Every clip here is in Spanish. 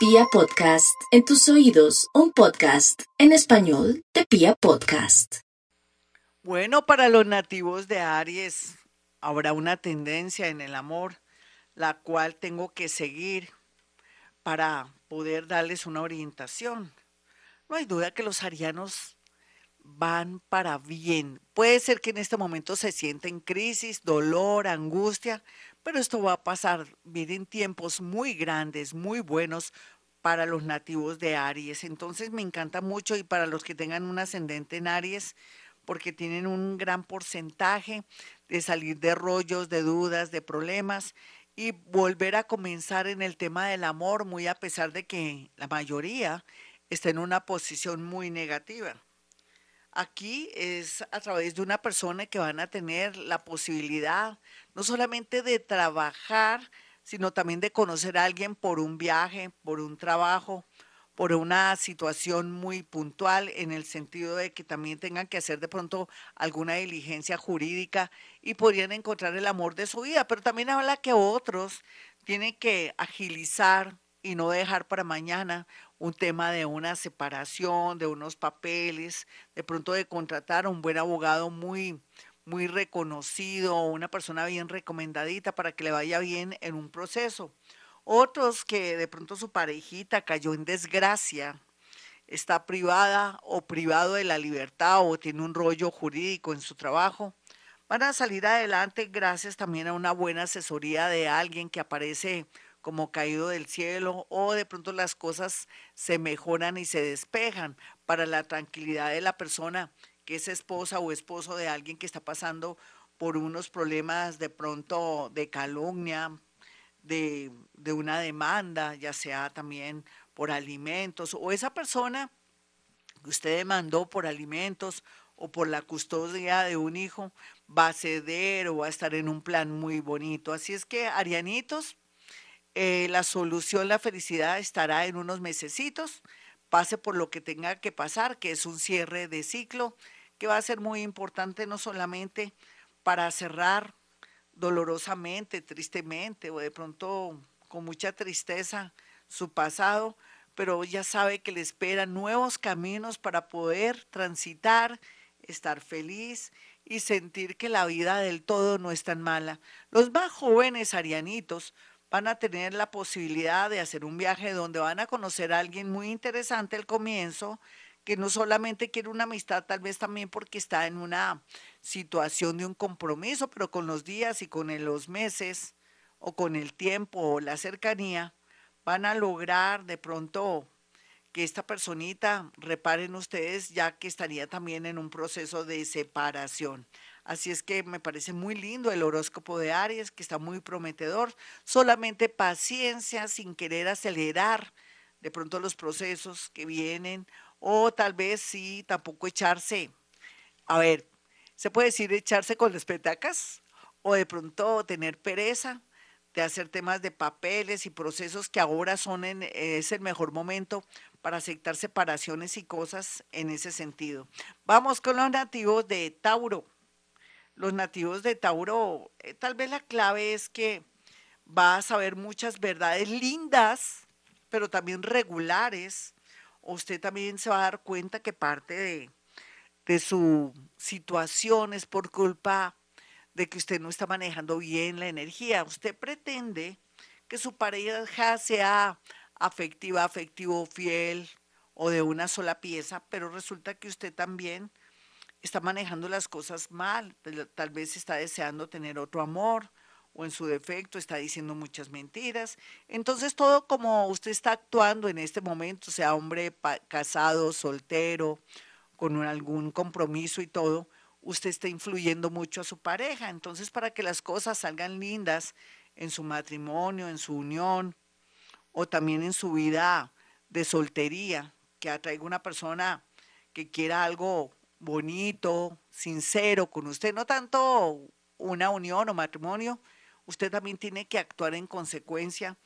Pia Podcast, en tus oídos, un podcast en español de Pia Podcast. Bueno, para los nativos de Aries habrá una tendencia en el amor, la cual tengo que seguir para poder darles una orientación. No hay duda que los arianos van para bien. Puede ser que en este momento se sienten crisis, dolor, angustia, pero esto va a pasar. Vienen tiempos muy grandes, muy buenos para los nativos de Aries. Entonces me encanta mucho y para los que tengan un ascendente en Aries, porque tienen un gran porcentaje de salir de rollos, de dudas, de problemas y volver a comenzar en el tema del amor, muy a pesar de que la mayoría está en una posición muy negativa. Aquí es a través de una persona que van a tener la posibilidad no solamente de trabajar, sino también de conocer a alguien por un viaje, por un trabajo, por una situación muy puntual en el sentido de que también tengan que hacer de pronto alguna diligencia jurídica y podrían encontrar el amor de su vida, pero también habla que otros tienen que agilizar y no dejar para mañana un tema de una separación, de unos papeles, de pronto de contratar a un buen abogado muy, muy reconocido, una persona bien recomendadita para que le vaya bien en un proceso. Otros que de pronto su parejita cayó en desgracia, está privada o privado de la libertad o tiene un rollo jurídico en su trabajo, van a salir adelante gracias también a una buena asesoría de alguien que aparece como caído del cielo o de pronto las cosas se mejoran y se despejan para la tranquilidad de la persona que es esposa o esposo de alguien que está pasando por unos problemas de pronto de calumnia, de, de una demanda, ya sea también por alimentos, o esa persona que usted demandó por alimentos o por la custodia de un hijo, va a ceder o va a estar en un plan muy bonito. Así es que, Arianitos, eh, la solución, la felicidad estará en unos mesecitos, pase por lo que tenga que pasar, que es un cierre de ciclo, que va a ser muy importante no solamente para cerrar dolorosamente, tristemente o de pronto con mucha tristeza su pasado, pero ya sabe que le esperan nuevos caminos para poder transitar, estar feliz y sentir que la vida del todo no es tan mala. Los más jóvenes arianitos van a tener la posibilidad de hacer un viaje donde van a conocer a alguien muy interesante al comienzo, que no solamente quiere una amistad, tal vez también porque está en una situación de un compromiso, pero con los días y con los meses o con el tiempo o la cercanía, van a lograr de pronto que esta personita, reparen ustedes, ya que estaría también en un proceso de separación. Así es que me parece muy lindo el horóscopo de Aries, que está muy prometedor. Solamente paciencia sin querer acelerar de pronto los procesos que vienen o tal vez sí tampoco echarse, a ver, se puede decir echarse con las petacas o de pronto tener pereza de hacer temas de papeles y procesos que ahora son es el mejor momento para aceptar separaciones y cosas en ese sentido. Vamos con los nativos de Tauro los nativos de Tauro, eh, tal vez la clave es que va a saber muchas verdades lindas, pero también regulares. Usted también se va a dar cuenta que parte de, de su situación es por culpa de que usted no está manejando bien la energía. Usted pretende que su pareja sea afectiva, afectivo, fiel o de una sola pieza, pero resulta que usted también está manejando las cosas mal, tal vez está deseando tener otro amor o en su defecto está diciendo muchas mentiras. Entonces todo como usted está actuando en este momento, sea hombre casado, soltero, con algún compromiso y todo, usted está influyendo mucho a su pareja. Entonces para que las cosas salgan lindas en su matrimonio, en su unión o también en su vida de soltería, que atraiga una persona que quiera algo bonito, sincero con usted, no tanto una unión o matrimonio, usted también tiene que actuar en consecuencia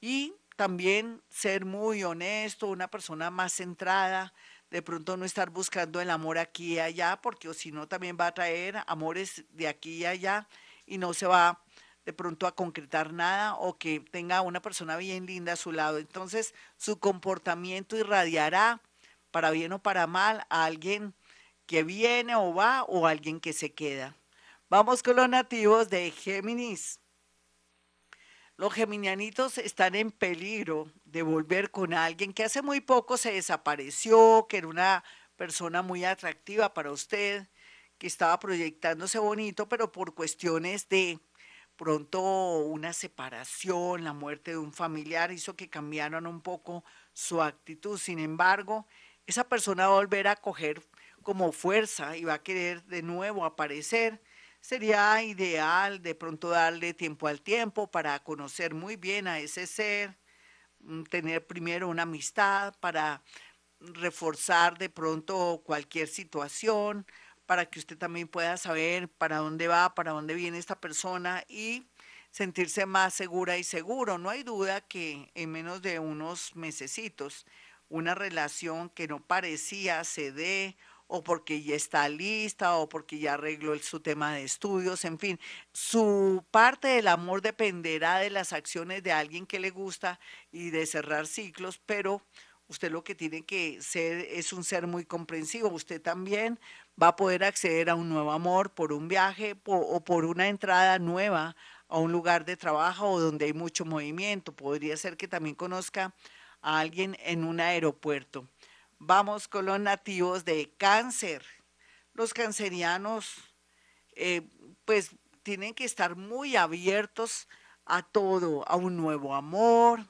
y también ser muy honesto, una persona más centrada, de pronto no estar buscando el amor aquí y allá, porque si no también va a traer amores de aquí y allá y no se va de pronto a concretar nada o que tenga una persona bien linda a su lado. Entonces, su comportamiento irradiará para bien o para mal a alguien que viene o va o alguien que se queda. Vamos con los nativos de Géminis. Los geminianitos están en peligro de volver con alguien que hace muy poco se desapareció, que era una persona muy atractiva para usted, que estaba proyectándose bonito, pero por cuestiones de pronto una separación, la muerte de un familiar hizo que cambiaran un poco su actitud. Sin embargo, esa persona va a volver a coger como fuerza y va a querer de nuevo aparecer. Sería ideal de pronto darle tiempo al tiempo para conocer muy bien a ese ser, mm, tener primero una amistad para reforzar de pronto cualquier situación, para que usted también pueda saber para dónde va, para dónde viene esta persona y sentirse más segura y seguro. No hay duda que en menos de unos mesecitos una relación que no parecía se dé o porque ya está lista o porque ya arregló su tema de estudios, en fin, su parte del amor dependerá de las acciones de alguien que le gusta y de cerrar ciclos, pero usted lo que tiene que ser es un ser muy comprensivo, usted también va a poder acceder a un nuevo amor por un viaje o por una entrada nueva a un lugar de trabajo o donde hay mucho movimiento, podría ser que también conozca a alguien en un aeropuerto. Vamos con los nativos de cáncer. Los cancerianos, eh, pues, tienen que estar muy abiertos a todo, a un nuevo amor,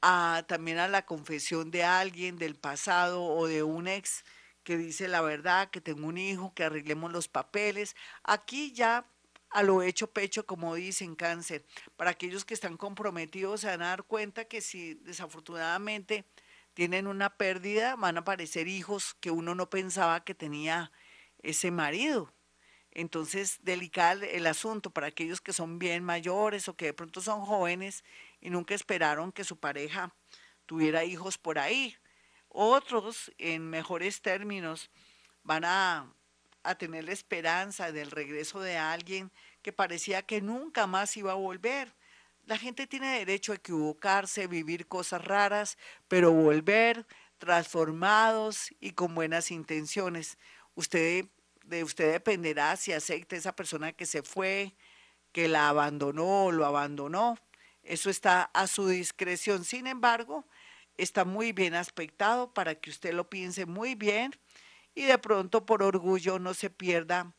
a, también a la confesión de alguien del pasado o de un ex que dice la verdad, que tengo un hijo, que arreglemos los papeles. Aquí ya a lo hecho pecho, como dicen cáncer. Para aquellos que están comprometidos se van a dar cuenta que si desafortunadamente tienen una pérdida, van a aparecer hijos que uno no pensaba que tenía ese marido. Entonces, delicado el asunto para aquellos que son bien mayores o que de pronto son jóvenes y nunca esperaron que su pareja tuviera hijos por ahí. Otros, en mejores términos, van a a tener la esperanza del regreso de alguien que parecía que nunca más iba a volver. La gente tiene derecho a equivocarse, vivir cosas raras, pero volver transformados y con buenas intenciones. Usted, de usted dependerá si acepta esa persona que se fue, que la abandonó o lo abandonó. Eso está a su discreción. Sin embargo, está muy bien aspectado para que usted lo piense muy bien y de pronto por orgullo no se pierda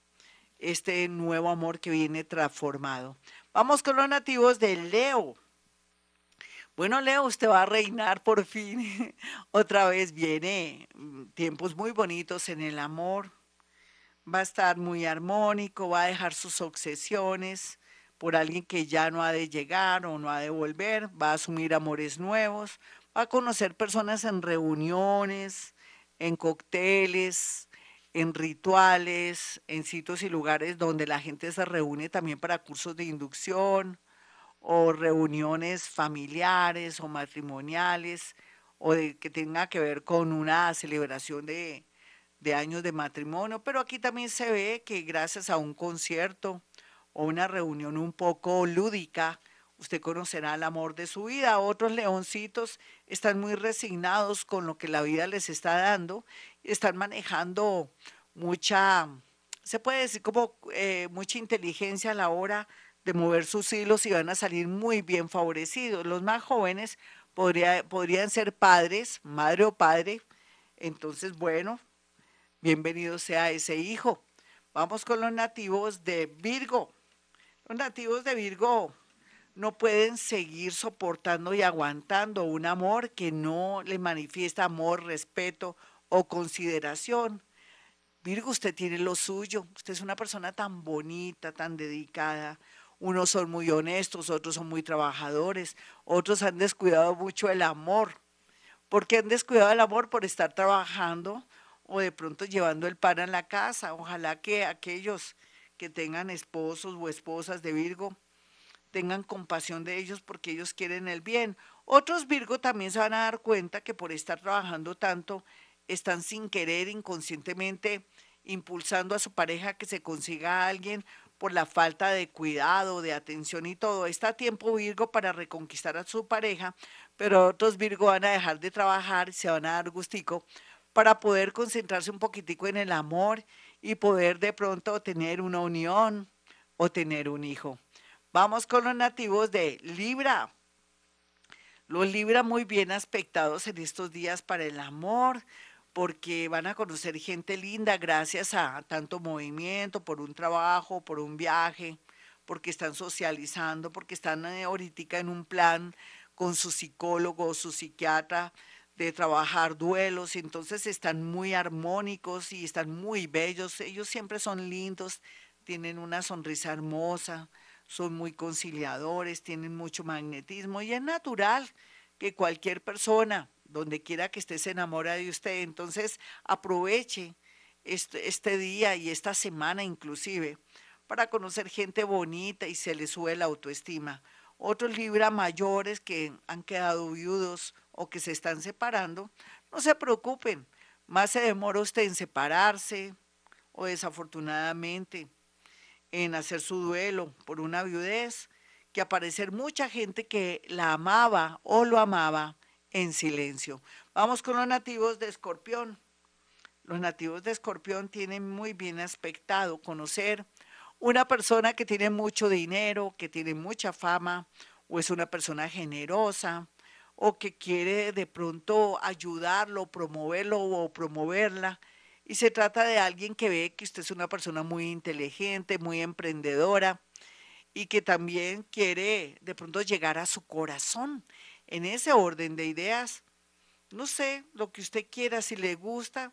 este nuevo amor que viene transformado. Vamos con los nativos de Leo. Bueno, Leo, usted va a reinar por fin. Otra vez viene mm, tiempos muy bonitos en el amor. Va a estar muy armónico, va a dejar sus obsesiones por alguien que ya no ha de llegar o no ha de volver, va a asumir amores nuevos, va a conocer personas en reuniones, en cócteles, en rituales, en sitios y lugares donde la gente se reúne también para cursos de inducción o reuniones familiares o matrimoniales o de, que tenga que ver con una celebración de, de años de matrimonio. Pero aquí también se ve que gracias a un concierto o una reunión un poco lúdica, usted conocerá el amor de su vida. Otros leoncitos están muy resignados con lo que la vida les está dando, están manejando mucha, se puede decir como eh, mucha inteligencia a la hora de mover sus hilos y van a salir muy bien favorecidos. Los más jóvenes podría, podrían ser padres, madre o padre. Entonces, bueno, bienvenido sea ese hijo. Vamos con los nativos de Virgo. Los nativos de Virgo no pueden seguir soportando y aguantando un amor que no le manifiesta amor, respeto o consideración. Virgo, usted tiene lo suyo, usted es una persona tan bonita, tan dedicada. Unos son muy honestos, otros son muy trabajadores, otros han descuidado mucho el amor. ¿Por qué han descuidado el amor? Por estar trabajando o de pronto llevando el pan a la casa. Ojalá que aquellos que tengan esposos o esposas de Virgo tengan compasión de ellos porque ellos quieren el bien. Otros Virgo también se van a dar cuenta que por estar trabajando tanto, están sin querer, inconscientemente, impulsando a su pareja que se consiga a alguien por la falta de cuidado, de atención y todo. Está tiempo Virgo para reconquistar a su pareja, pero otros Virgo van a dejar de trabajar, se van a dar gustico para poder concentrarse un poquitico en el amor y poder de pronto tener una unión o tener un hijo. Vamos con los nativos de Libra. Los Libra muy bien aspectados en estos días para el amor, porque van a conocer gente linda gracias a tanto movimiento, por un trabajo, por un viaje, porque están socializando, porque están eh, ahorita en un plan con su psicólogo o su psiquiatra de trabajar duelos, entonces están muy armónicos y están muy bellos, ellos siempre son lindos, tienen una sonrisa hermosa, son muy conciliadores, tienen mucho magnetismo y es natural que cualquier persona donde quiera que esté se enamora de usted. Entonces aproveche este, este día y esta semana inclusive para conocer gente bonita y se le sube la autoestima. Otros Libra mayores que han quedado viudos o que se están separando, no se preocupen, más se demora usted en separarse o desafortunadamente en hacer su duelo por una viudez, que aparecer mucha gente que la amaba o lo amaba en silencio. Vamos con los nativos de Escorpión. Los nativos de Escorpión tienen muy bien aspectado conocer una persona que tiene mucho dinero, que tiene mucha fama, o es una persona generosa, o que quiere de pronto ayudarlo, promoverlo o promoverla. Y se trata de alguien que ve que usted es una persona muy inteligente, muy emprendedora y que también quiere de pronto llegar a su corazón en ese orden de ideas. No sé, lo que usted quiera, si le gusta,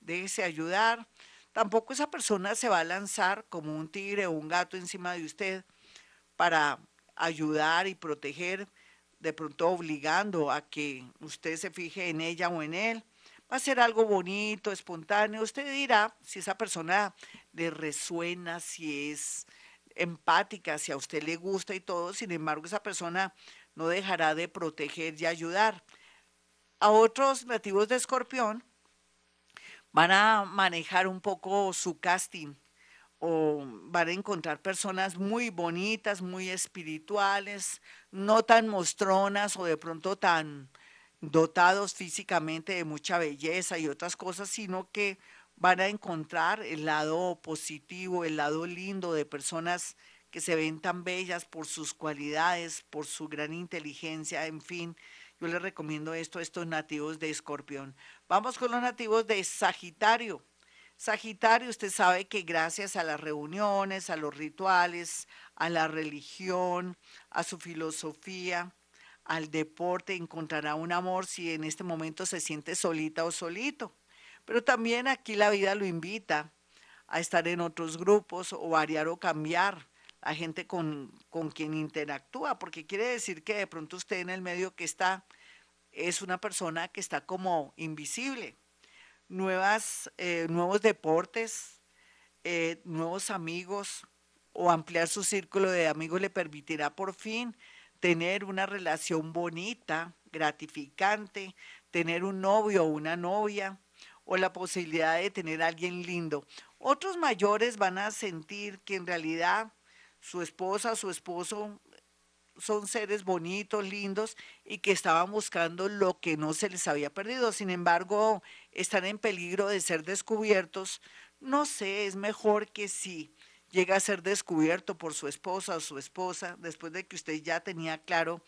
déjese ayudar. Tampoco esa persona se va a lanzar como un tigre o un gato encima de usted para ayudar y proteger, de pronto obligando a que usted se fije en ella o en él. Va a ser algo bonito, espontáneo. Usted dirá si esa persona le resuena, si es empática, si a usted le gusta y todo. Sin embargo, esa persona no dejará de proteger y ayudar. A otros nativos de escorpión van a manejar un poco su casting o van a encontrar personas muy bonitas, muy espirituales, no tan mostronas o de pronto tan dotados físicamente de mucha belleza y otras cosas, sino que van a encontrar el lado positivo, el lado lindo de personas que se ven tan bellas por sus cualidades, por su gran inteligencia, en fin. Yo les recomiendo esto a estos nativos de Escorpión. Vamos con los nativos de Sagitario. Sagitario, usted sabe que gracias a las reuniones, a los rituales, a la religión, a su filosofía, al deporte, encontrará un amor si en este momento se siente solita o solito. Pero también aquí la vida lo invita a estar en otros grupos o variar o cambiar a gente con, con quien interactúa, porque quiere decir que de pronto usted en el medio que está es una persona que está como invisible. Nuevas, eh, nuevos deportes, eh, nuevos amigos o ampliar su círculo de amigos le permitirá por fin tener una relación bonita, gratificante, tener un novio o una novia o la posibilidad de tener a alguien lindo. Otros mayores van a sentir que en realidad su esposa, su esposo son seres bonitos, lindos y que estaban buscando lo que no se les había perdido. Sin embargo, están en peligro de ser descubiertos. No sé, es mejor que si llega a ser descubierto por su esposa o su esposa, después de que usted ya tenía claro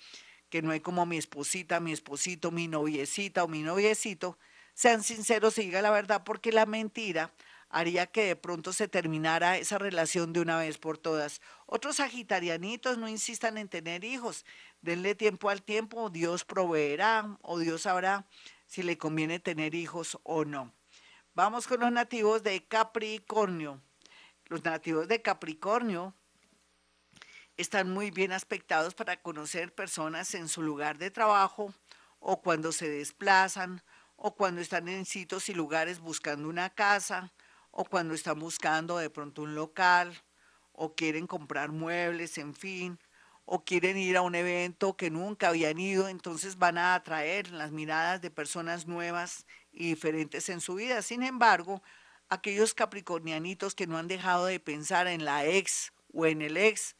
que no hay como mi esposita, mi esposito, mi noviecita o mi noviecito, sean sinceros y diga la verdad, porque la mentira haría que de pronto se terminara esa relación de una vez por todas. Otros sagitarianitos no insistan en tener hijos, denle tiempo al tiempo, Dios proveerá o Dios sabrá si le conviene tener hijos o no. Vamos con los nativos de Capricornio. Los nativos de Capricornio están muy bien aspectados para conocer personas en su lugar de trabajo o cuando se desplazan o cuando están en sitios y lugares buscando una casa o cuando están buscando de pronto un local, o quieren comprar muebles, en fin, o quieren ir a un evento que nunca habían ido, entonces van a atraer las miradas de personas nuevas y diferentes en su vida. Sin embargo, aquellos capricornianitos que no han dejado de pensar en la ex o en el ex,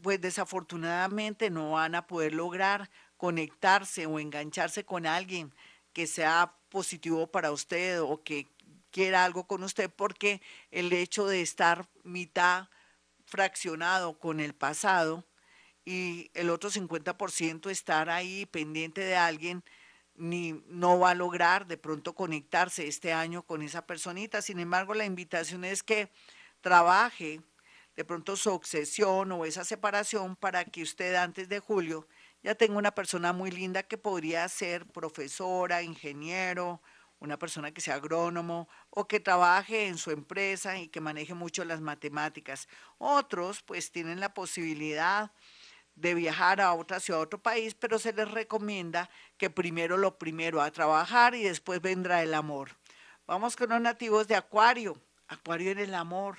pues desafortunadamente no van a poder lograr conectarse o engancharse con alguien que sea positivo para usted o que quiera algo con usted porque el hecho de estar mitad fraccionado con el pasado y el otro 50% estar ahí pendiente de alguien, ni no va a lograr de pronto conectarse este año con esa personita. Sin embargo, la invitación es que trabaje de pronto su obsesión o esa separación para que usted antes de julio ya tenga una persona muy linda que podría ser profesora, ingeniero, una persona que sea agrónomo o que trabaje en su empresa y que maneje mucho las matemáticas. Otros pues tienen la posibilidad de viajar a otra ciudad, a otro país, pero se les recomienda que primero lo primero a trabajar y después vendrá el amor. Vamos con los nativos de Acuario. Acuario en el amor.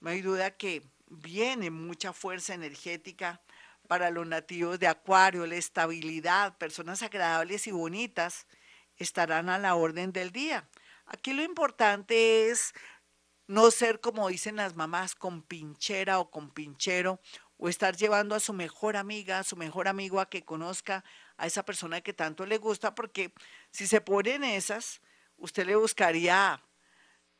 No hay duda que viene mucha fuerza energética para los nativos de Acuario, la estabilidad, personas agradables y bonitas estarán a la orden del día. Aquí lo importante es no ser como dicen las mamás, con pinchera o con pinchero, o estar llevando a su mejor amiga, a su mejor amigo a que conozca a esa persona que tanto le gusta, porque si se ponen esas, usted le buscaría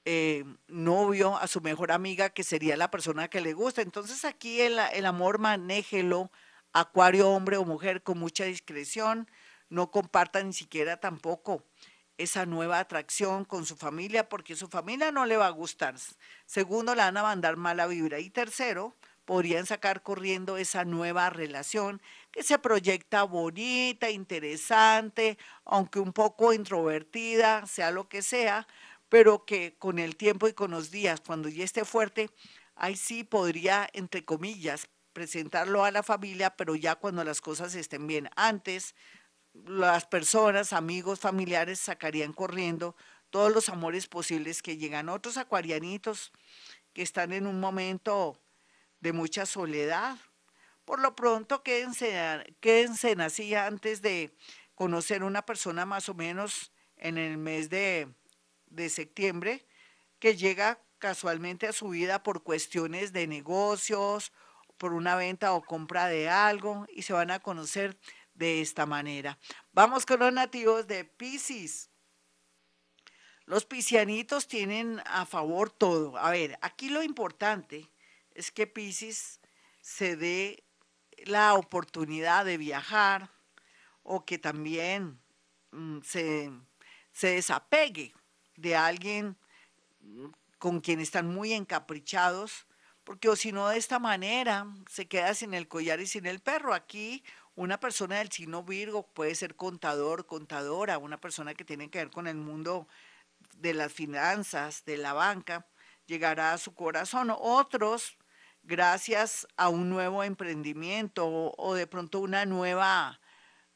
eh, novio a su mejor amiga, que sería la persona que le gusta. Entonces aquí el, el amor manéjelo, acuario hombre o mujer, con mucha discreción, no comparta ni siquiera tampoco esa nueva atracción con su familia porque su familia no le va a gustar. Segundo, le van a mandar mala vibra. Y tercero, podrían sacar corriendo esa nueva relación que se proyecta bonita, interesante, aunque un poco introvertida, sea lo que sea, pero que con el tiempo y con los días, cuando ya esté fuerte, ahí sí podría, entre comillas, presentarlo a la familia, pero ya cuando las cosas estén bien. Antes las personas, amigos, familiares sacarían corriendo todos los amores posibles que llegan. Otros acuarianitos que están en un momento de mucha soledad. Por lo pronto, quédense, quédense así antes de conocer una persona más o menos en el mes de, de septiembre que llega casualmente a su vida por cuestiones de negocios, por una venta o compra de algo y se van a conocer de esta manera. Vamos con los nativos de Pisces. Los piscianitos tienen a favor todo. A ver, aquí lo importante es que Pisces se dé la oportunidad de viajar o que también mm, se, se desapegue de alguien mm, con quien están muy encaprichados, porque o si no de esta manera se queda sin el collar y sin el perro. Aquí una persona del signo Virgo puede ser contador, contadora, una persona que tiene que ver con el mundo de las finanzas, de la banca, llegará a su corazón. Otros, gracias a un nuevo emprendimiento o, de pronto una nueva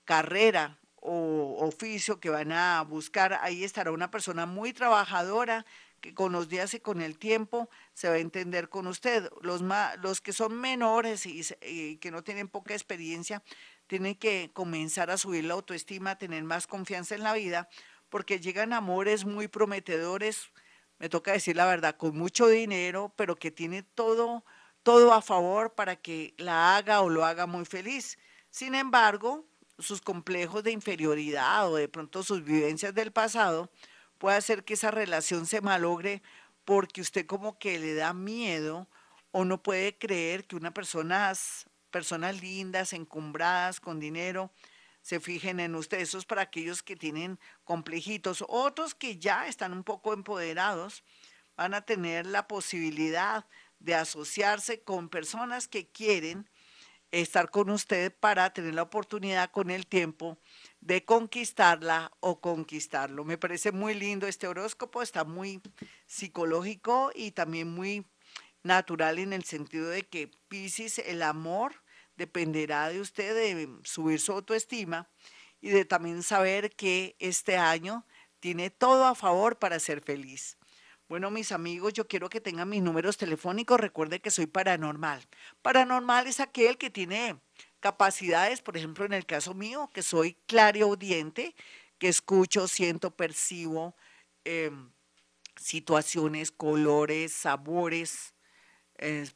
carrera o oficio que van a buscar, ahí estará una persona muy trabajadora que con los días y con el tiempo se va a entender con usted. Los, los que son menores y, que no tienen poca experiencia tienen que comenzar a subir la autoestima, tener más confianza en la vida, porque llegan amores muy prometedores, me toca decir la verdad, con mucho dinero, pero que tiene todo, todo a favor para que la haga o lo haga muy feliz. Sin embargo, sus complejos de inferioridad o de pronto sus vivencias del pasado puede hacer que esa relación se malogre porque usted como que le da miedo o no puede creer que una persona, personas lindas, encumbradas, con dinero, se fijen en usted. Eso es para aquellos que tienen complejitos. Otros que ya están un poco empoderados van a tener la posibilidad de asociarse con personas que quieren estar con usted para tener la oportunidad con el tiempo de conquistarla o conquistarlo. Me parece muy lindo este horóscopo, está muy psicológico y también muy natural en el sentido de que Pisces, el amor dependerá de usted de subir su autoestima y de también saber que este año tiene todo a favor para ser feliz. Bueno, mis amigos, yo quiero que tengan mis números telefónicos. Recuerde que soy paranormal. Paranormal es aquel que tiene capacidades, por ejemplo, en el caso mío, que soy clariaudiente, que escucho, siento, percibo em, situaciones, colores, sabores,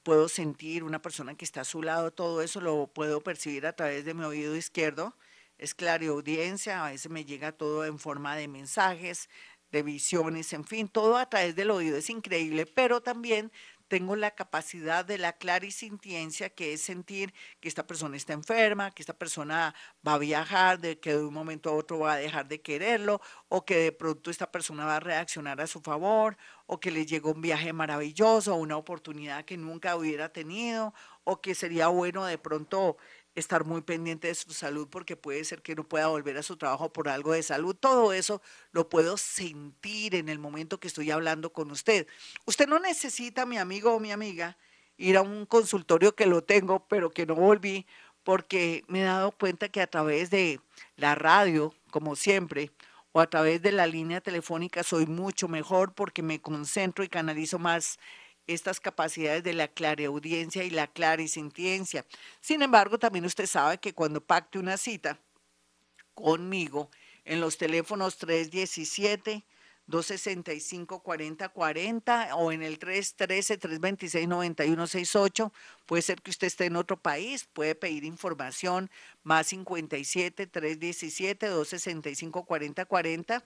puedo sentir una persona que está a su lado, todo eso lo puedo percibir a través de mi oído izquierdo. Es audiencia, a veces me llega todo en forma de mensajes, de visiones, en fin, todo a través del oído es increíble, pero también tengo la capacidad de la clarisintiencia, que es sentir que esta persona está enferma, que esta persona va a viajar, de que de un momento a otro va a dejar de quererlo, o que de pronto esta persona va a reaccionar a su favor, o que le llegó un viaje maravilloso, una oportunidad que nunca hubiera tenido, o que sería bueno de pronto estar muy pendiente de su salud porque puede ser que no pueda volver a su trabajo por algo de salud. Todo eso lo puedo sentir en el momento que estoy hablando con usted. Usted no necesita, mi amigo o mi amiga, ir a un consultorio que lo tengo, pero que no volví porque me he dado cuenta que a través de la radio, como siempre, o a través de la línea telefónica soy mucho mejor porque me concentro y canalizo más estas capacidades de la clareaudiencia y la clarisintiencia. Sin embargo, también usted sabe que cuando pacte una cita conmigo en los teléfonos 317 265-4040 o en el 313-326-9168. Puede ser que usted esté en otro país, puede pedir información más 57-317-265-4040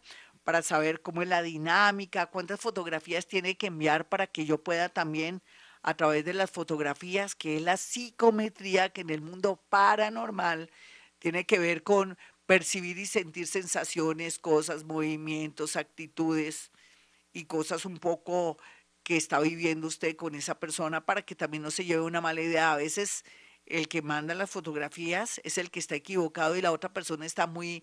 para saber cómo es la dinámica, cuántas fotografías tiene que enviar para que yo pueda también a través de las fotografías, que es la psicometría que en el mundo paranormal tiene que ver con percibir y sentir sensaciones, cosas, movimientos, actitudes y cosas un poco que está viviendo usted con esa persona para que también no se lleve una mala idea. A veces el que manda las fotografías es el que está equivocado y la otra persona está muy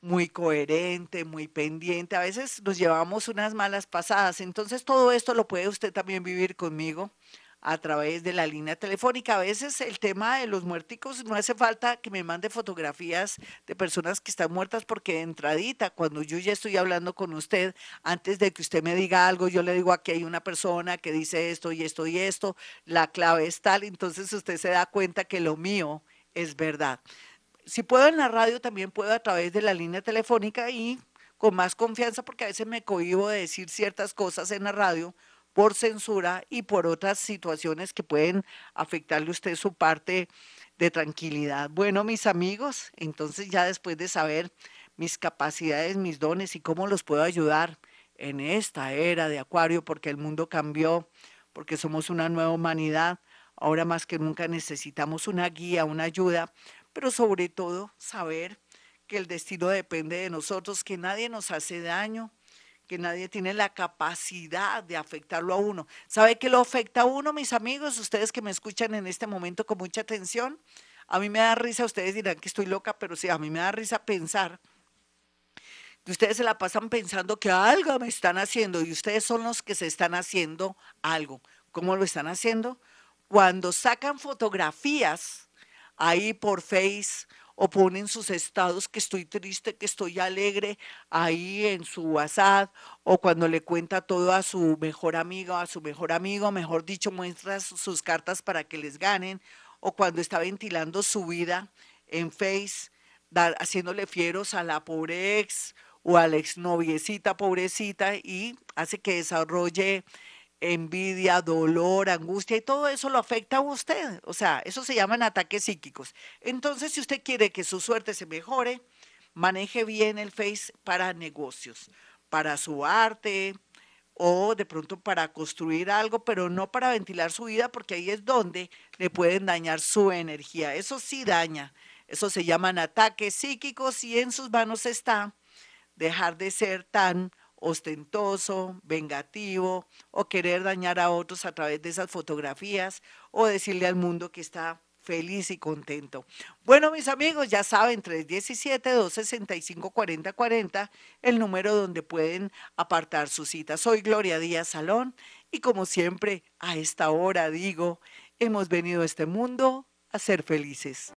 muy coherente, muy pendiente. A veces nos llevamos unas malas pasadas. Entonces todo esto lo puede usted también vivir conmigo a través de la línea telefónica. A veces el tema de los muerticos no hace falta que me mande fotografías de personas que están muertas porque de entradita, cuando yo ya estoy hablando con usted, antes de que usted me diga algo, yo le digo aquí hay una persona que dice esto y esto y esto, la clave es tal, entonces usted se da cuenta que lo mío es verdad si puedo en la radio, también puedo a través de la línea telefónica y con más confianza, porque a veces me cohibo de decir ciertas cosas en la radio por censura y por otras situaciones que pueden afectarle a usted su parte de tranquilidad. Bueno, mis amigos, entonces ya después de saber mis capacidades, mis dones y cómo los puedo ayudar en esta era de Acuario, porque el mundo cambió, porque somos una nueva humanidad, ahora más que nunca necesitamos una guía, una ayuda pero sobre todo saber que el destino depende de nosotros, que nadie nos hace daño, que nadie tiene la capacidad de afectarlo a uno. ¿Sabe qué lo afecta a uno, mis amigos? Ustedes que me escuchan en este momento con mucha atención, a mí me da risa, ustedes dirán que estoy loca, pero sí, a mí me da risa pensar que ustedes se la pasan pensando que algo me están haciendo y ustedes son los que se están haciendo algo. ¿Cómo lo están haciendo? Cuando sacan fotografías ahí por Face o ponen sus estados que estoy triste, que estoy alegre, ahí en su WhatsApp, o cuando le cuenta todo a su mejor amigo, a su mejor amigo, mejor dicho, muestra sus cartas para que les ganen, o cuando está ventilando su vida en Face, haciéndole fieros a la pobre ex o a la exnoviecita pobrecita y hace que desarrolle envidia, dolor, angustia y todo eso lo afecta a usted. O sea, eso se llaman ataques psíquicos. Entonces, si usted quiere que su suerte se mejore, maneje bien el Face para negocios, para su arte o de pronto para construir algo, pero no para ventilar su vida, porque ahí es donde le pueden dañar su energía. Eso sí daña. Eso se llaman ataques psíquicos y en sus manos está dejar de ser tan ostentoso, vengativo o querer dañar a otros a través de esas fotografías o decirle al mundo que está feliz y contento. Bueno, mis amigos, ya saben, 317-265-4040, el número donde pueden apartar su cita. Soy Gloria Díaz Salón y como siempre, a esta hora digo, hemos venido a este mundo a ser felices.